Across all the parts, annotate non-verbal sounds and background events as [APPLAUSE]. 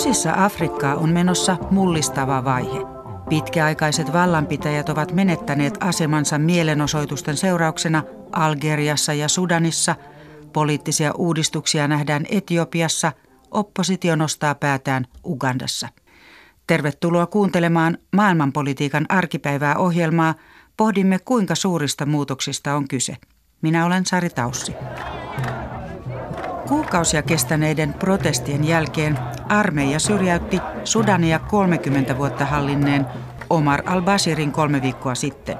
Osissa Afrikkaa on menossa mullistava vaihe. Pitkäaikaiset vallanpitäjät ovat menettäneet asemansa mielenosoitusten seurauksena Algeriassa ja Sudanissa. Poliittisia uudistuksia nähdään Etiopiassa. Oppositio nostaa päätään Ugandassa. Tervetuloa kuuntelemaan maailmanpolitiikan arkipäivää ohjelmaa. Pohdimme, kuinka suurista muutoksista on kyse. Minä olen Sari Taussi. Kuukausia kestäneiden protestien jälkeen armeija syrjäytti Sudania 30 vuotta hallinneen Omar al-Bashirin kolme viikkoa sitten.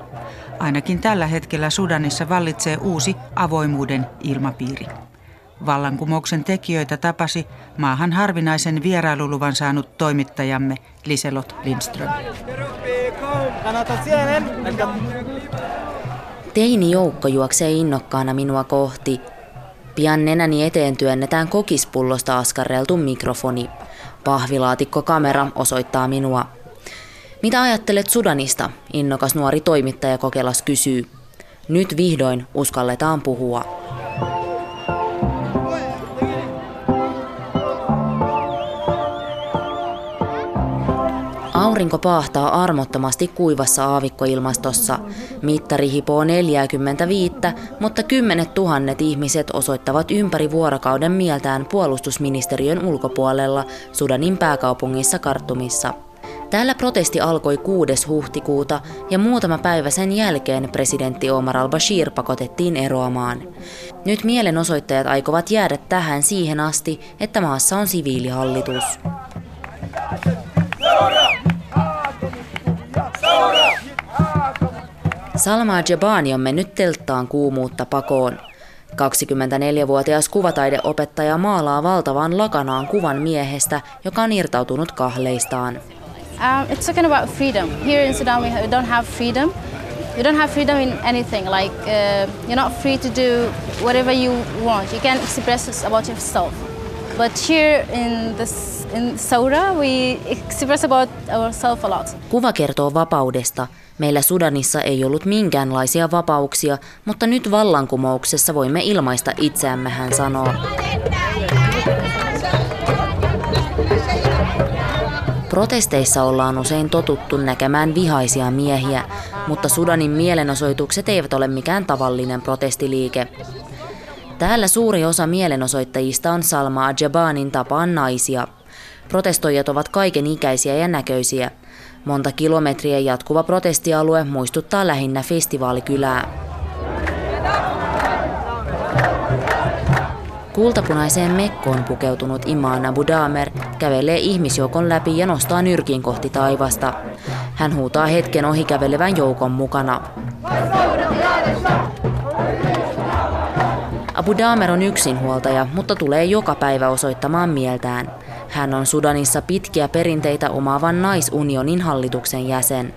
Ainakin tällä hetkellä Sudanissa vallitsee uusi avoimuuden ilmapiiri. Vallankumouksen tekijöitä tapasi maahan harvinaisen vierailuluvan saanut toimittajamme Liselot Lindström. Teini joukko juoksee innokkaana minua kohti. Pian nenäni eteen työnnetään kokispullosta askarreltu mikrofoni. Pahvilaatikko kamera osoittaa minua. Mitä ajattelet Sudanista? Innokas nuori toimittaja kokelas kysyy. Nyt vihdoin uskalletaan puhua. Aurinko paahtaa armottomasti kuivassa aavikkoilmastossa. Mittari hipoo 45, mutta kymmenet tuhannet ihmiset osoittavat ympäri vuorokauden mieltään puolustusministeriön ulkopuolella Sudanin pääkaupungissa Kartumissa. Täällä protesti alkoi 6. huhtikuuta ja muutama päivä sen jälkeen presidentti Omar al-Bashir pakotettiin eroamaan. Nyt mielenosoittajat aikovat jäädä tähän siihen asti, että maassa on siviilihallitus. Salma Jebani on mennyt telttaan kuumuutta pakoon. 24-vuotias kuvataideopettaja maalaa valtavan lakanaan kuvan miehestä, joka on irtautunut kahleistaan. Um, it's talking about freedom. Here in Sudan we don't have freedom. You don't have freedom in anything. Like uh, you're not free to do whatever you want. You can express about yourself. But here in this in Saura we express about ourselves a lot. Kuva kertoo vapaudesta, Meillä Sudanissa ei ollut minkäänlaisia vapauksia, mutta nyt vallankumouksessa voimme ilmaista itseämme, hän sanoo. Protesteissa ollaan usein totuttu näkemään vihaisia miehiä, mutta Sudanin mielenosoitukset eivät ole mikään tavallinen protestiliike. Täällä suuri osa mielenosoittajista on Salma Ajabanin tapaan naisia. Protestoijat ovat kaiken ikäisiä ja näköisiä – Monta kilometriä jatkuva protestialue muistuttaa lähinnä festivaalikylää. Kultapunaiseen mekkoon pukeutunut Imaan Abu Damer kävelee ihmisjoukon läpi ja nostaa nyrkin kohti taivasta. Hän huutaa hetken ohikävelevän joukon mukana. Abu Damer on yksinhuoltaja, mutta tulee joka päivä osoittamaan mieltään. Hän on Sudanissa pitkiä perinteitä omaavan naisunionin hallituksen jäsen.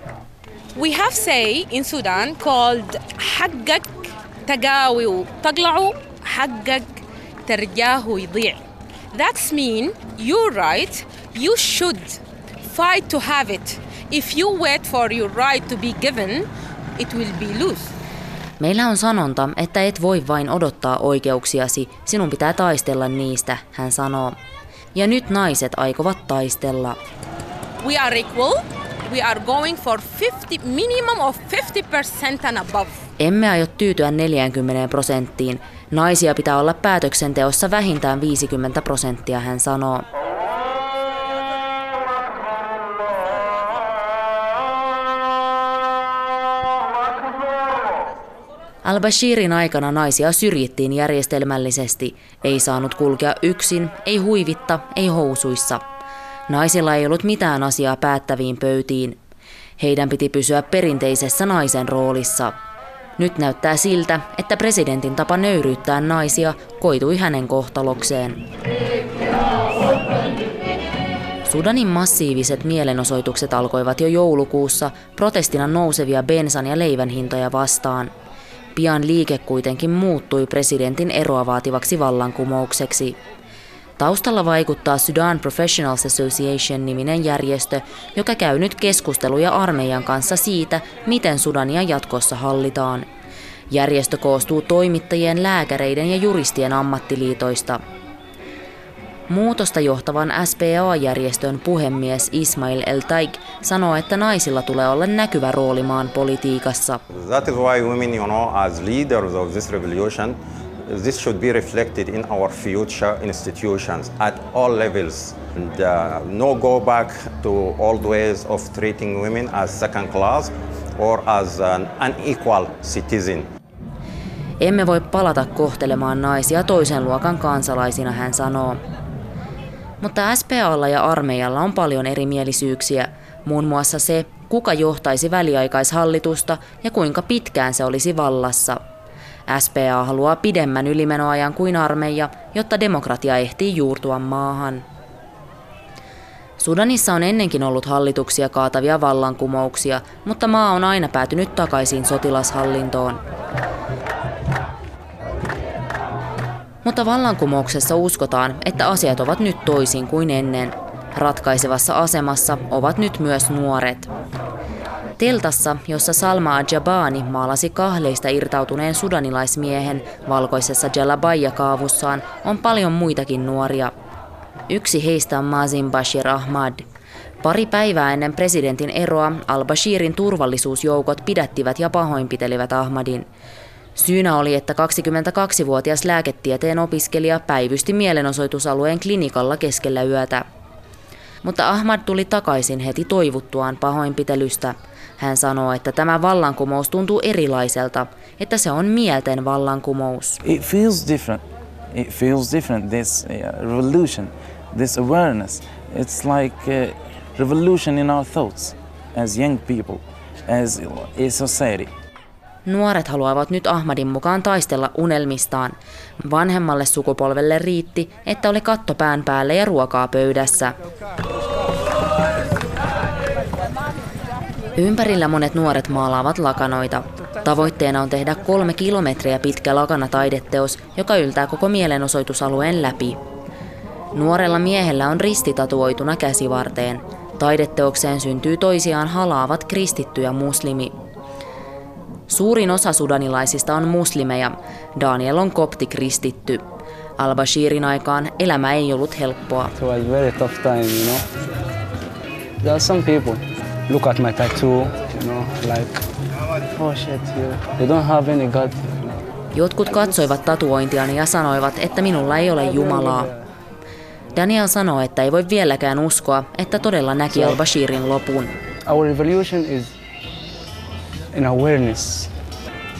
We have say in Sudan called haggak tagawiu tagla'u haggak terjahu يضيع. That's mean your right you should fight to have it. If you wait for your right to be given, it will be lost. Meillä on sanonta, että et voi vain odottaa oikeuksiasi, sinun pitää taistella niistä, hän sanoo. Ja nyt naiset aikovat taistella. We are equal. We are going for 50, minimum of 50% and above. Emme aio tyytyä 40 prosenttiin. Naisia pitää olla päätöksenteossa vähintään 50 prosenttia, hän sanoo. Al-Bashirin aikana naisia syrjittiin järjestelmällisesti. Ei saanut kulkea yksin, ei huivitta, ei housuissa. Naisilla ei ollut mitään asiaa päättäviin pöytiin. Heidän piti pysyä perinteisessä naisen roolissa. Nyt näyttää siltä, että presidentin tapa nöyryyttää naisia koitui hänen kohtalokseen. Sudanin massiiviset mielenosoitukset alkoivat jo joulukuussa protestina nousevia bensan ja leivän hintoja vastaan – Pian liike kuitenkin muuttui presidentin eroa vaativaksi vallankumoukseksi. Taustalla vaikuttaa Sudan Professionals Association-niminen järjestö, joka käy nyt keskusteluja armeijan kanssa siitä, miten Sudania jatkossa hallitaan. Järjestö koostuu toimittajien, lääkäreiden ja juristien ammattiliitoista. Muutosta johtavan SPA-järjestön puhemies Ismail El Taik sanoo, että naisilla tulee olla näkyvä rooli maan politiikassa. That is why women, you know, as leaders of this revolution, this should be reflected in our future institutions at all levels. And, uh, no go back to old ways of treating women as second class or as an unequal citizen. Emme voi palata kohtelemaan naisia toisen luokan kansalaisina, hän sanoo. Mutta SPAlla ja armeijalla on paljon erimielisyyksiä, muun muassa se, kuka johtaisi väliaikaishallitusta ja kuinka pitkään se olisi vallassa. SPA haluaa pidemmän ylimenoajan kuin armeija, jotta demokratia ehtii juurtua maahan. Sudanissa on ennenkin ollut hallituksia kaatavia vallankumouksia, mutta maa on aina päätynyt takaisin sotilashallintoon. Mutta vallankumouksessa uskotaan, että asiat ovat nyt toisin kuin ennen. Ratkaisevassa asemassa ovat nyt myös nuoret. Teltassa, jossa Salma Ajabani maalasi kahleista irtautuneen sudanilaismiehen valkoisessa Jalabaya-kaavussaan, on paljon muitakin nuoria. Yksi heistä on Mazin Bashir Ahmad. Pari päivää ennen presidentin eroa al-Bashirin turvallisuusjoukot pidättivät ja pahoinpitelivät Ahmadin. Syynä oli, että 22-vuotias lääketieteen opiskelija päivysti mielenosoitusalueen klinikalla keskellä yötä. Mutta Ahmad tuli takaisin heti toivuttuaan pahoinpitelystä. Hän sanoo, että tämä vallankumous tuntuu erilaiselta, että se on mielten vallankumous. It feels different. It feels different, this uh, revolution, this awareness. It's like a revolution in our thoughts as young people, as a society. Nuoret haluavat nyt Ahmadin mukaan taistella unelmistaan. Vanhemmalle sukupolvelle riitti, että oli katto pään päällä ja ruokaa pöydässä. Ympärillä monet nuoret maalaavat lakanoita. Tavoitteena on tehdä kolme kilometriä pitkä lakana-taideteos, joka yltää koko mielenosoitusalueen läpi. Nuorella miehellä on ristitatuoituna käsivarteen. Taideteokseen syntyy toisiaan halaavat kristitty ja muslimi. Suurin osa sudanilaisista on muslimeja. Daniel on kopti kristitty. Al-Bashirin aikaan elämä ei ollut helppoa. It was very tough time, you know. There are some people look at my tattoo, you know, like, oh shit, don't have any God. Jotkut katsoivat tatuointiani ja sanoivat, että minulla ei ole Jumalaa. Daniel sanoo, että ei voi vieläkään uskoa, että todella näki al-Bashirin lopun. Our revolution is in awareness.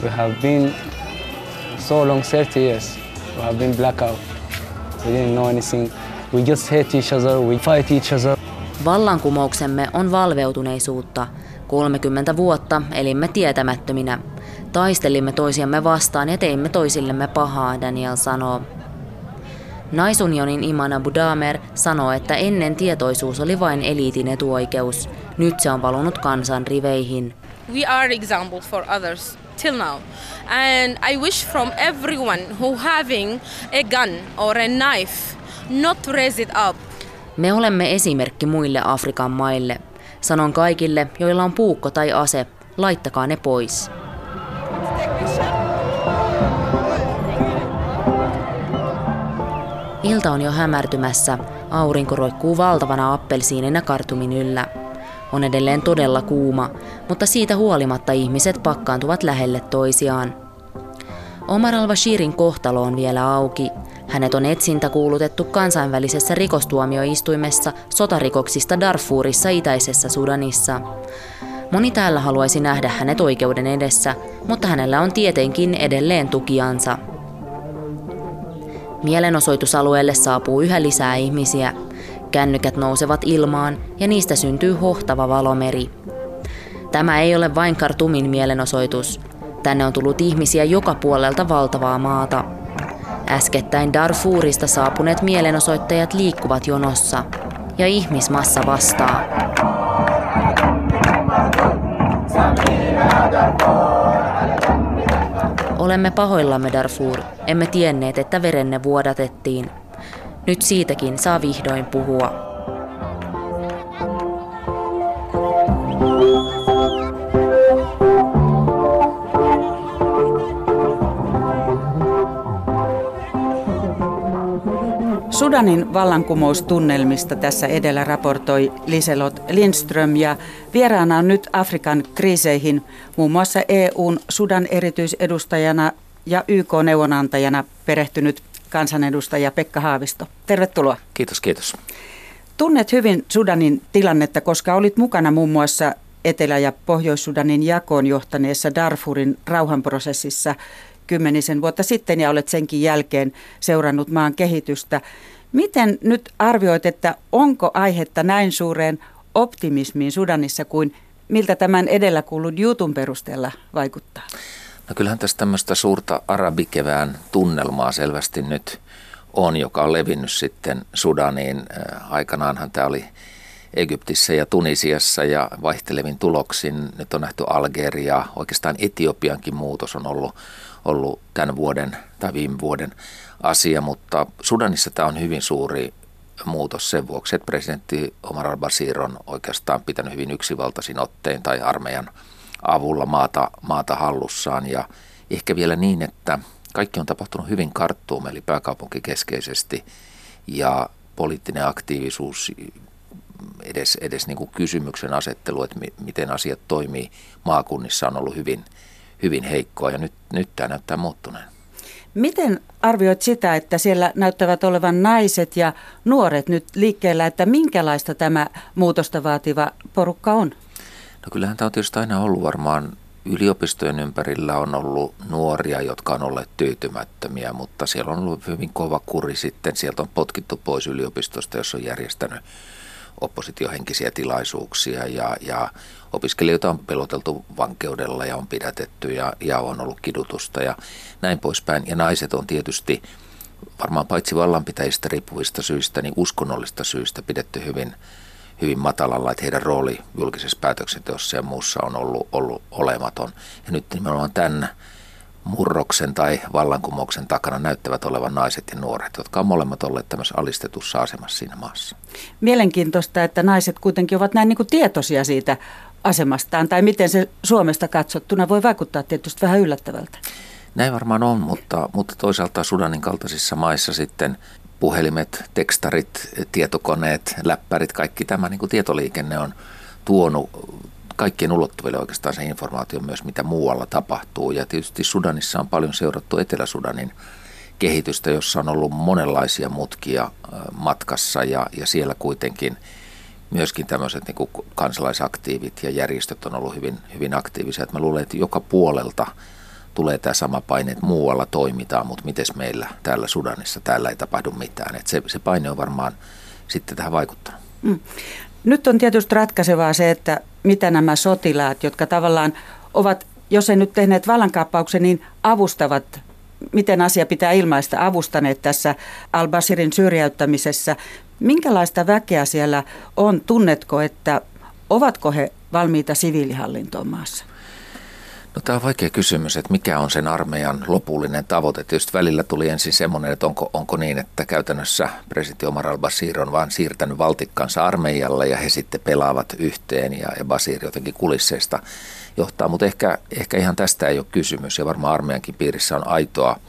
We have been so long, 30 years, we have been blackout. We didn't know anything. We just hate each other, we fight each other. Vallankumouksemme on valveutuneisuutta. 30 vuotta elimme tietämättöminä. Taistelimme toisiamme vastaan ja teimme toisillemme pahaa, Daniel sanoo. Naisunionin Iman Abu Damer sanoo, että ennen tietoisuus oli vain eliitin etuoikeus. Nyt se on valunut kansan riveihin. We are example for others till now. And I wish from everyone who having a gun or a knife not to raise it up. Me olemme esimerkki muille Afrikan maille. Sanon kaikille, joilla on puukko tai ase, laittakaa ne pois. Ilta on jo hämärtymässä. Aurinko roikkuu valtavana appelsiinina kartumin yllä. On edelleen todella kuuma, mutta siitä huolimatta ihmiset pakkaantuvat lähelle toisiaan. Omar al-Bashirin kohtalo on vielä auki. Hänet on etsintä kuulutettu kansainvälisessä rikostuomioistuimessa sotarikoksista Darfurissa itäisessä Sudanissa. Moni täällä haluaisi nähdä hänet oikeuden edessä, mutta hänellä on tietenkin edelleen tukiansa. Mielenosoitusalueelle saapuu yhä lisää ihmisiä. Kännykät nousevat ilmaan ja niistä syntyy hohtava valomeri. Tämä ei ole vain Kartumin mielenosoitus. Tänne on tullut ihmisiä joka puolelta valtavaa maata. Äskettäin Darfurista saapuneet mielenosoittajat liikkuvat jonossa ja ihmismassa vastaa. Olemme pahoillamme Darfur. Emme tienneet, että verenne vuodatettiin. Nyt siitäkin saa vihdoin puhua. Sudanin vallankumoustunnelmista tässä edellä raportoi Liselot Lindström ja vieraana on nyt Afrikan kriiseihin muun muassa EUn Sudan erityisedustajana ja YK-neuvonantajana perehtynyt kansanedustaja Pekka Haavisto. Tervetuloa. Kiitos, kiitos. Tunnet hyvin Sudanin tilannetta, koska olit mukana muun muassa Etelä- ja Pohjois-Sudanin jakoon johtaneessa Darfurin rauhanprosessissa kymmenisen vuotta sitten ja olet senkin jälkeen seurannut maan kehitystä. Miten nyt arvioit, että onko aihetta näin suureen optimismiin Sudanissa kuin miltä tämän edellä kuullut jutun perusteella vaikuttaa? No kyllähän tässä tämmöistä suurta arabikevään tunnelmaa selvästi nyt on, joka on levinnyt sitten Sudaniin. Äh, aikanaanhan tämä oli Egyptissä ja Tunisiassa ja vaihtelevin tuloksin. Nyt on nähty Algeria, oikeastaan Etiopiankin muutos on ollut, ollut tämän vuoden tai viime vuoden asia, mutta Sudanissa tämä on hyvin suuri muutos sen vuoksi, että presidentti Omar al-Bashir on oikeastaan pitänyt hyvin yksivaltaisin ottein tai armeijan avulla maata, maata hallussaan ja ehkä vielä niin, että kaikki on tapahtunut hyvin karttuun, eli pääkaupunkikeskeisesti ja poliittinen aktiivisuus, edes, edes niin kuin kysymyksen asettelu, että mi, miten asiat toimii maakunnissa on ollut hyvin, hyvin heikkoa ja nyt, nyt tämä näyttää muuttuneen. Miten arvioit sitä, että siellä näyttävät olevan naiset ja nuoret nyt liikkeellä, että minkälaista tämä muutosta vaativa porukka on? No kyllähän tämä on tietysti aina ollut varmaan yliopistojen ympärillä on ollut nuoria, jotka on olleet tyytymättömiä, mutta siellä on ollut hyvin kova kuri sitten. Sieltä on potkittu pois yliopistosta, jos on järjestänyt oppositiohenkisiä tilaisuuksia ja, ja opiskelijoita on peloteltu vankeudella ja on pidätetty ja, ja on ollut kidutusta ja näin poispäin. Ja naiset on tietysti varmaan paitsi vallanpitäjistä riippuvista syistä, niin uskonnollista syistä pidetty hyvin, hyvin matalalla, että heidän rooli julkisessa päätöksenteossa ja muussa on ollut, ollut olematon. Ja nyt nimenomaan tämän murroksen tai vallankumouksen takana näyttävät olevan naiset ja nuoret, jotka on molemmat olleet tämmöisessä alistetussa asemassa siinä maassa. Mielenkiintoista, että naiset kuitenkin ovat näin niin kuin tietoisia siitä asemastaan, tai miten se Suomesta katsottuna voi vaikuttaa tietysti vähän yllättävältä. Näin varmaan on, mutta, mutta toisaalta Sudanin kaltaisissa maissa sitten puhelimet, tekstarit, tietokoneet, läppärit, kaikki tämä niin kuin tietoliikenne on tuonut kaikkien ulottuville oikeastaan se informaatio myös, mitä muualla tapahtuu. Ja tietysti Sudanissa on paljon seurattu Etelä-Sudanin kehitystä, jossa on ollut monenlaisia mutkia matkassa ja, ja siellä kuitenkin myöskin tämmöiset niin kansalaisaktiivit ja järjestöt on ollut hyvin, hyvin aktiivisia. Että mä luulen, että joka puolelta tulee tämä sama paine, että muualla toimitaan, mutta miten meillä täällä Sudanissa, täällä ei tapahdu mitään. Että se, se paine on varmaan sitten tähän vaikuttanut. Mm. Nyt on tietysti ratkaisevaa se, että mitä nämä sotilaat, jotka tavallaan ovat, jos ei nyt tehneet vallankaappauksen, niin avustavat, miten asia pitää ilmaista, avustaneet tässä Al-Basirin syrjäyttämisessä. Minkälaista väkeä siellä on? Tunnetko, että ovatko he valmiita siviilihallintoon maassa? No tämä on vaikea kysymys, että mikä on sen armeijan lopullinen tavoite. Tietysti välillä tuli ensin semmoinen, että onko, onko niin, että käytännössä presidentti Omar al-Bashir on vaan siirtänyt valtikkansa armeijalle ja he sitten pelaavat yhteen ja, ja Bashir jotenkin kulisseista johtaa. Mutta ehkä, ehkä ihan tästä ei ole kysymys ja varmaan armeijankin piirissä on aitoa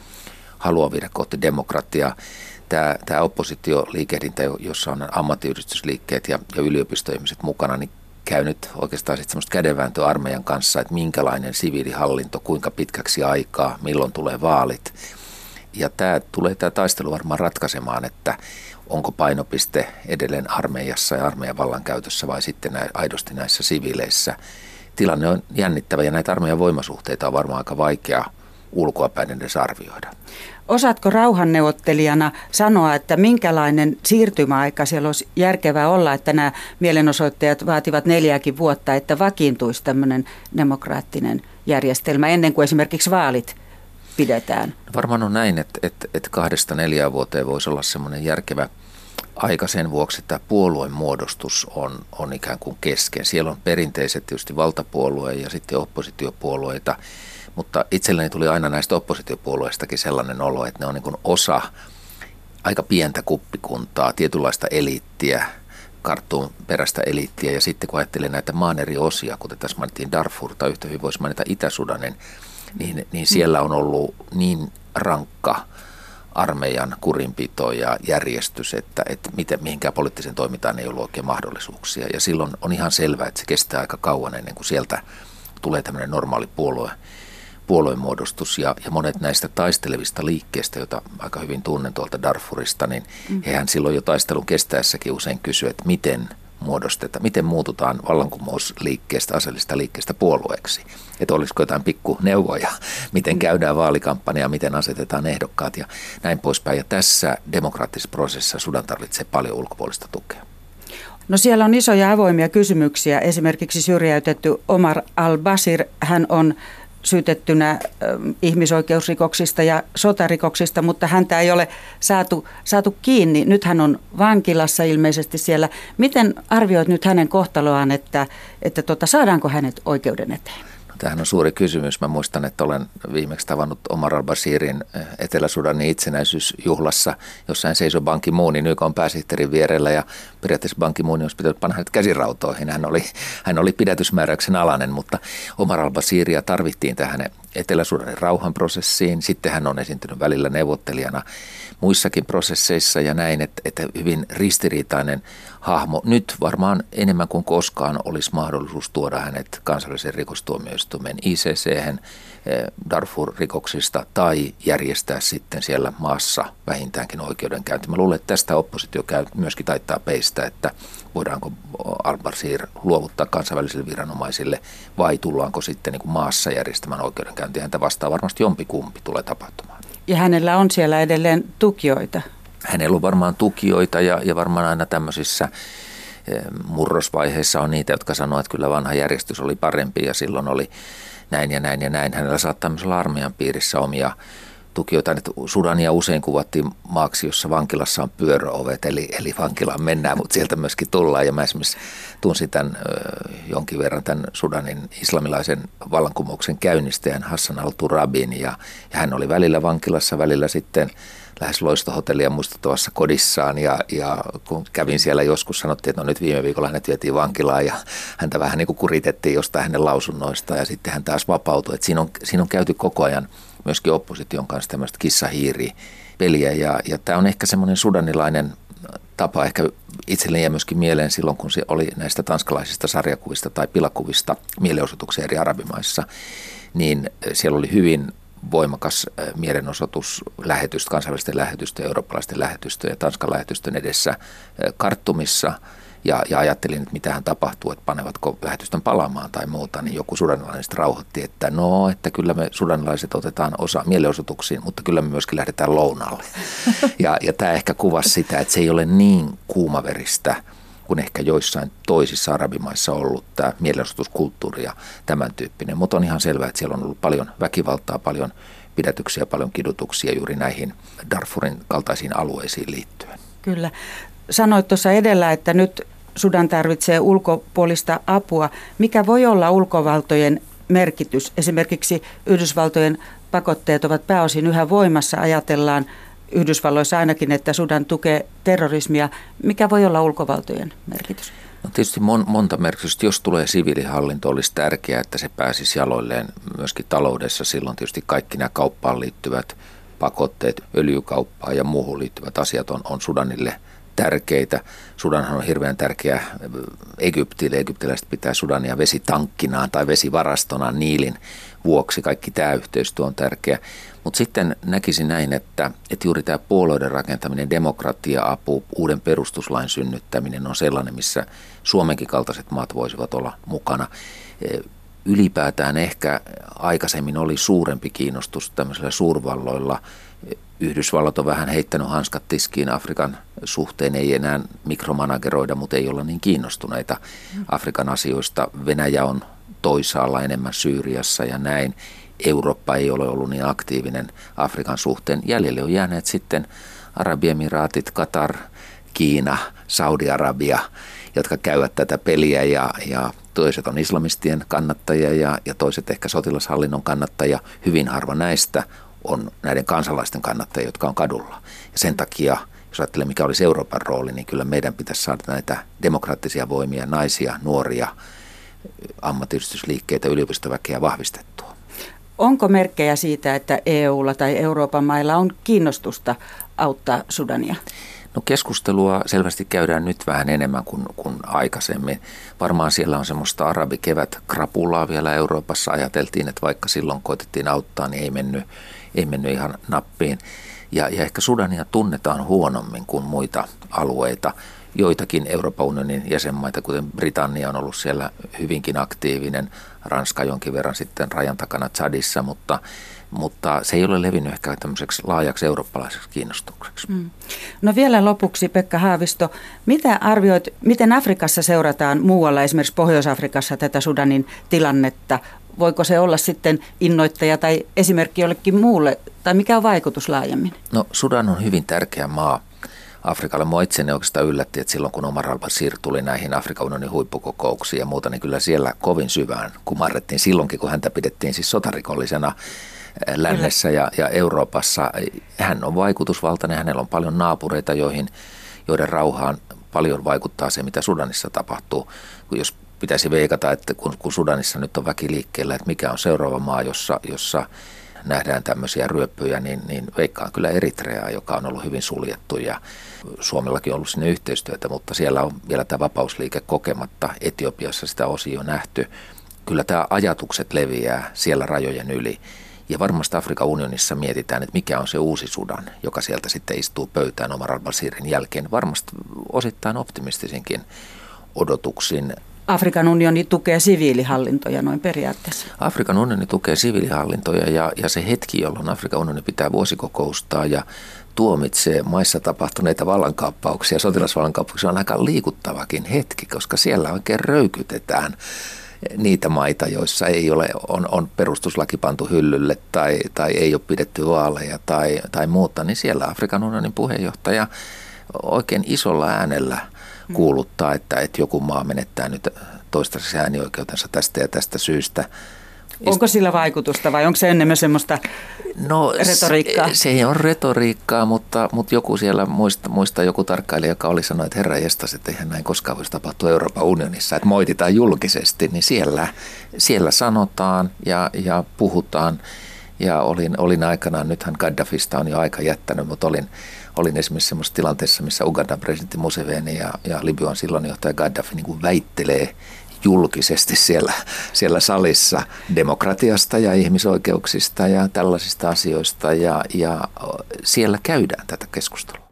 halua viedä kohti demokratiaa. Tämä, tämä oppositioliikehdintä, jossa on ammattiyhdistysliikkeet ja, ja yliopistoihmiset mukana, niin käynyt oikeastaan sitten semmoista kädenvääntöä armeijan kanssa, että minkälainen siviilihallinto, kuinka pitkäksi aikaa, milloin tulee vaalit. Ja tämä tulee tämä taistelu varmaan ratkaisemaan, että onko painopiste edelleen armeijassa ja armeijan vallankäytössä vai sitten nä, aidosti näissä siviileissä. Tilanne on jännittävä ja näitä armeijan voimasuhteita on varmaan aika vaikea ulkoapäin edes arvioida. Osaatko rauhanneuvottelijana sanoa, että minkälainen siirtymäaika siellä olisi järkevää olla, että nämä mielenosoittajat vaativat neljäkin vuotta, että vakiintuisi tämmöinen demokraattinen järjestelmä ennen kuin esimerkiksi vaalit pidetään? Varmaan on näin, että, että, että kahdesta neljään vuoteen voisi olla semmoinen järkevä aika sen vuoksi, että puolueen muodostus on, on ikään kuin kesken. Siellä on perinteiset tietysti valtapuolue ja sitten oppositiopuolueita mutta itselleni tuli aina näistä oppositiopuolueistakin sellainen olo, että ne on niin osa aika pientä kuppikuntaa, tietynlaista eliittiä, karttuun perästä eliittiä. Ja sitten kun ajattelee näitä maan eri osia, kuten tässä mainittiin Darfur tai yhtä hyvin voisi mainita Itä-Sudanin, niin, niin siellä on ollut niin rankka armeijan kurinpito ja järjestys, että, että miten, mihinkään poliittiseen toimintaan ei ollut oikein mahdollisuuksia. Ja silloin on ihan selvää, että se kestää aika kauan ennen kuin sieltä tulee tämmöinen normaali puolue, puoluemuodostus ja, ja monet näistä taistelevista liikkeistä, joita aika hyvin tunnen tuolta Darfurista, niin mm. hehän silloin jo taistelun kestäessäkin usein kysyvät, että miten muodostetaan, miten muututaan vallankumousliikkeestä, aseellista liikkeestä puolueeksi. Että olisiko jotain pikku neuvoja, miten käydään vaalikampanja, miten asetetaan ehdokkaat ja näin poispäin. Ja tässä demokraattisessa prosessissa Sudan tarvitsee paljon ulkopuolista tukea. No siellä on isoja avoimia kysymyksiä. Esimerkiksi syrjäytetty Omar al-Basir, hän on syytettynä ihmisoikeusrikoksista ja sotarikoksista, mutta häntä ei ole saatu, saatu kiinni. Nyt hän on vankilassa ilmeisesti siellä. Miten arvioit nyt hänen kohtaloaan, että, että tota, saadaanko hänet oikeuden eteen? Tämähän on suuri kysymys. Mä muistan, että olen viimeksi tavannut Omar al-Basirin eh, Etelä-Sudanin itsenäisyysjuhlassa, jossa hän seisoi Banki Moonin YK pääsihteerin vierellä ja periaatteessa Banki Moon olisi pitänyt panna hänet käsirautoihin. Hän oli, hän oli pidätysmääräyksen alainen, mutta Omar al-Basiria tarvittiin tähän Etelä-Sudanin rauhanprosessiin. Sitten hän on esiintynyt välillä neuvottelijana muissakin prosesseissa ja näin, että, että hyvin ristiriitainen hahmo. Nyt varmaan enemmän kuin koskaan olisi mahdollisuus tuoda hänet kansallisen rikostuomioistuimen ICC Darfur-rikoksista tai järjestää sitten siellä maassa vähintäänkin oikeudenkäynti. Mä luulen, että tästä oppositio käy, myöskin taittaa peistä, että voidaanko Al-Bashir luovuttaa kansainvälisille viranomaisille vai tullaanko sitten niin kuin maassa järjestämään oikeudenkäyntiä. Häntä vastaa varmasti jompikumpi tulee tapahtumaan. Ja hänellä on siellä edelleen tukijoita. Hänellä on varmaan tukijoita ja, ja varmaan aina tämmöisissä eh, murrosvaiheissa on niitä, jotka sanoo, että kyllä vanha järjestys oli parempi ja silloin oli näin ja näin ja näin. Hänellä saattaa myös olla armeijan piirissä omia tukijoita. Sudania usein kuvattiin maaksi, jossa vankilassa on pyöröovet, eli, eli vankilaan mennään, mutta sieltä myöskin tullaan. Ja mä esimerkiksi tunsin tämän jonkin verran tämän Sudanin islamilaisen vallankumouksen käynnistäjän Hassan al-Turabin, ja, ja hän oli välillä vankilassa, välillä sitten lähes loistohotellia muistuttavassa kodissaan. Ja, ja kun kävin siellä joskus, sanottiin, että no nyt viime viikolla hänet vietiin vankilaan ja häntä vähän niin kuin kuritettiin jostain hänen lausunnoista ja sitten hän taas vapautui. Että siinä, on, siinä on käyty koko ajan myöskin opposition kanssa tämmöistä kissahiiri peliä ja, ja tämä on ehkä semmoinen sudanilainen tapa. Ehkä itselleni ja myöskin mieleen silloin, kun se oli näistä tanskalaisista sarjakuvista tai pilakuvista mielenosoituksia eri arabimaissa, niin siellä oli hyvin voimakas mielenosoitus lähetystä, kansainvälisten lähetysten, eurooppalaisten lähetysten ja Tanskan lähetystön edessä karttumissa – ja, ja ajattelin, että mitähän tapahtuu, että panevatko lähetystön palaamaan tai muuta, niin joku sudanilainen rauhoitti, että no, että kyllä me sudanilaiset otetaan osa mielenosoituksiin, mutta kyllä me myöskin lähdetään lounalle. [LAUGHS] Ja, ja tämä ehkä kuvasi sitä, että se ei ole niin kuumaveristä kuin ehkä joissain toisissa arabimaissa ollut tämä mielenosoituskulttuuri ja tämän tyyppinen. Mutta on ihan selvää, että siellä on ollut paljon väkivaltaa, paljon pidätyksiä, paljon kidutuksia juuri näihin Darfurin kaltaisiin alueisiin liittyen. Kyllä. Sanoit tuossa edellä, että nyt Sudan tarvitsee ulkopuolista apua. Mikä voi olla ulkovaltojen merkitys? Esimerkiksi Yhdysvaltojen pakotteet ovat pääosin yhä voimassa. Ajatellaan Yhdysvalloissa ainakin, että Sudan tukee terrorismia. Mikä voi olla ulkovaltojen merkitys? No tietysti mon, monta merkitystä. Jos tulee siviilihallinto, olisi tärkeää, että se pääsisi jaloilleen myöskin taloudessa. Silloin tietysti kaikki nämä kauppaan liittyvät pakotteet, öljykauppaan ja muuhun liittyvät asiat on, on Sudanille – tärkeitä. Sudanhan on hirveän tärkeä Egyptille. Egyptiläiset pitää Sudania vesitankkinaan tai vesivarastona Niilin vuoksi. Kaikki tämä yhteistyö on tärkeä. Mutta sitten näkisin näin, että, että juuri tämä puolueiden rakentaminen, demokratia-apu, uuden perustuslain synnyttäminen on sellainen, missä Suomenkin kaltaiset maat voisivat olla mukana. E, ylipäätään ehkä aikaisemmin oli suurempi kiinnostus tämmöisillä suurvalloilla Yhdysvallat on vähän heittänyt hanskat tiskiin Afrikan suhteen, ei enää mikromanageroida, mutta ei olla niin kiinnostuneita Afrikan asioista. Venäjä on toisaalla enemmän Syyriassa ja näin. Eurooppa ei ole ollut niin aktiivinen Afrikan suhteen. Jäljelle on jääneet sitten Arabiemiraatit, Katar, Kiina, Saudi-Arabia, jotka käyvät tätä peliä ja, ja toiset on islamistien kannattajia ja, ja toiset ehkä sotilashallinnon kannattajia. Hyvin harva näistä on näiden kansalaisten kannattajia, jotka on kadulla. Ja sen takia, jos ajattelee mikä olisi Euroopan rooli, niin kyllä meidän pitäisi saada näitä demokraattisia voimia, naisia, nuoria, ammattiyhdistysliikkeitä, yliopistoväkeä vahvistettua. Onko merkkejä siitä, että EUlla tai Euroopan mailla on kiinnostusta auttaa Sudania? No keskustelua selvästi käydään nyt vähän enemmän kuin, kuin aikaisemmin. Varmaan siellä on semmoista arabikevät krapulaa vielä Euroopassa. Ajateltiin, että vaikka silloin koitettiin auttaa, niin ei mennyt, ei mennyt ihan nappiin. Ja, ja ehkä Sudania tunnetaan huonommin kuin muita alueita. Joitakin Euroopan unionin jäsenmaita, kuten Britannia, on ollut siellä hyvinkin aktiivinen. Ranska jonkin verran sitten rajan takana Chadissa, mutta mutta se ei ole levinnyt ehkä tämmöiseksi laajaksi eurooppalaiseksi kiinnostukseksi. Mm. No vielä lopuksi Pekka Haavisto, mitä arvioit, miten Afrikassa seurataan muualla, esimerkiksi Pohjois-Afrikassa tätä Sudanin tilannetta? Voiko se olla sitten innoittaja tai esimerkki jollekin muulle, tai mikä on vaikutus laajemmin? No Sudan on hyvin tärkeä maa Afrikalle. Mua itseni oikeastaan yllätti, että silloin kun Omar al-Bashir tuli näihin Afrikan unionin huippukokouksiin ja muuta, niin kyllä siellä kovin syvään kumarrettiin silloinkin, kun häntä pidettiin siis sotarikollisena lännessä ja, ja Euroopassa. Hän on vaikutusvaltainen, hänellä on paljon naapureita, joihin, joiden rauhaan paljon vaikuttaa se, mitä Sudanissa tapahtuu. Jos pitäisi veikata, että kun, kun Sudanissa nyt on väki liikkeellä, että mikä on seuraava maa, jossa, jossa nähdään tämmöisiä ryöppyjä, niin, niin veikkaan kyllä Eritreaa, joka on ollut hyvin suljettu ja Suomellakin on ollut sinne yhteistyötä, mutta siellä on vielä tämä vapausliike kokematta. Etiopiassa sitä osio nähty. Kyllä tämä ajatukset leviää siellä rajojen yli. Ja varmasti Afrikan unionissa mietitään, että mikä on se uusi Sudan, joka sieltä sitten istuu pöytään Omar al-Basirin jälkeen. Varmasti osittain optimistisinkin odotuksin. Afrikan unioni tukee siviilihallintoja noin periaatteessa. Afrikan unioni tukee siviilihallintoja ja, ja se hetki, jolloin Afrikan unioni pitää vuosikokoustaa ja tuomitsee maissa tapahtuneita vallankaappauksia, sotilasvallankaappauksia on aika liikuttavakin hetki, koska siellä oikein röykytetään niitä maita, joissa ei ole, on, on perustuslaki pantu hyllylle tai, tai ei ole pidetty vaaleja tai, tai muuta, niin siellä Afrikan unionin puheenjohtaja oikein isolla äänellä kuuluttaa, että, että joku maa menettää nyt toistaiseksi äänioikeutensa tästä ja tästä syystä. Onko sillä vaikutusta vai onko se enemmän semmoista no, retoriikkaa? Se, se on retoriikkaa, mutta, mutta joku siellä muista, muista joku tarkkailija, joka oli sanonut, että herra jestas, että eihän näin koskaan voisi tapahtua Euroopan unionissa, että moititaan julkisesti, niin siellä, siellä sanotaan ja, ja puhutaan. Ja olin, olin aikanaan, nythän Gaddafista on jo aika jättänyt, mutta olin, olin esimerkiksi sellaisessa tilanteessa, missä Ugandan presidentti Museveni ja, ja Libyan silloin johtaja Gaddafi niin kuin väittelee julkisesti siellä, siellä salissa demokratiasta ja ihmisoikeuksista ja tällaisista asioista ja, ja siellä käydään tätä keskustelua.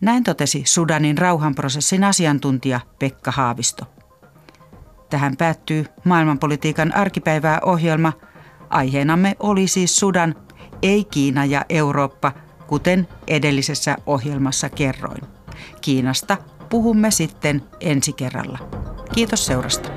Näin totesi Sudanin rauhanprosessin asiantuntija Pekka Haavisto. Tähän päättyy maailmanpolitiikan arkipäivää ohjelma. Aiheenamme oli siis Sudan, ei Kiina ja Eurooppa, kuten edellisessä ohjelmassa kerroin. Kiinasta puhumme sitten ensi kerralla. Kiitos seurasta.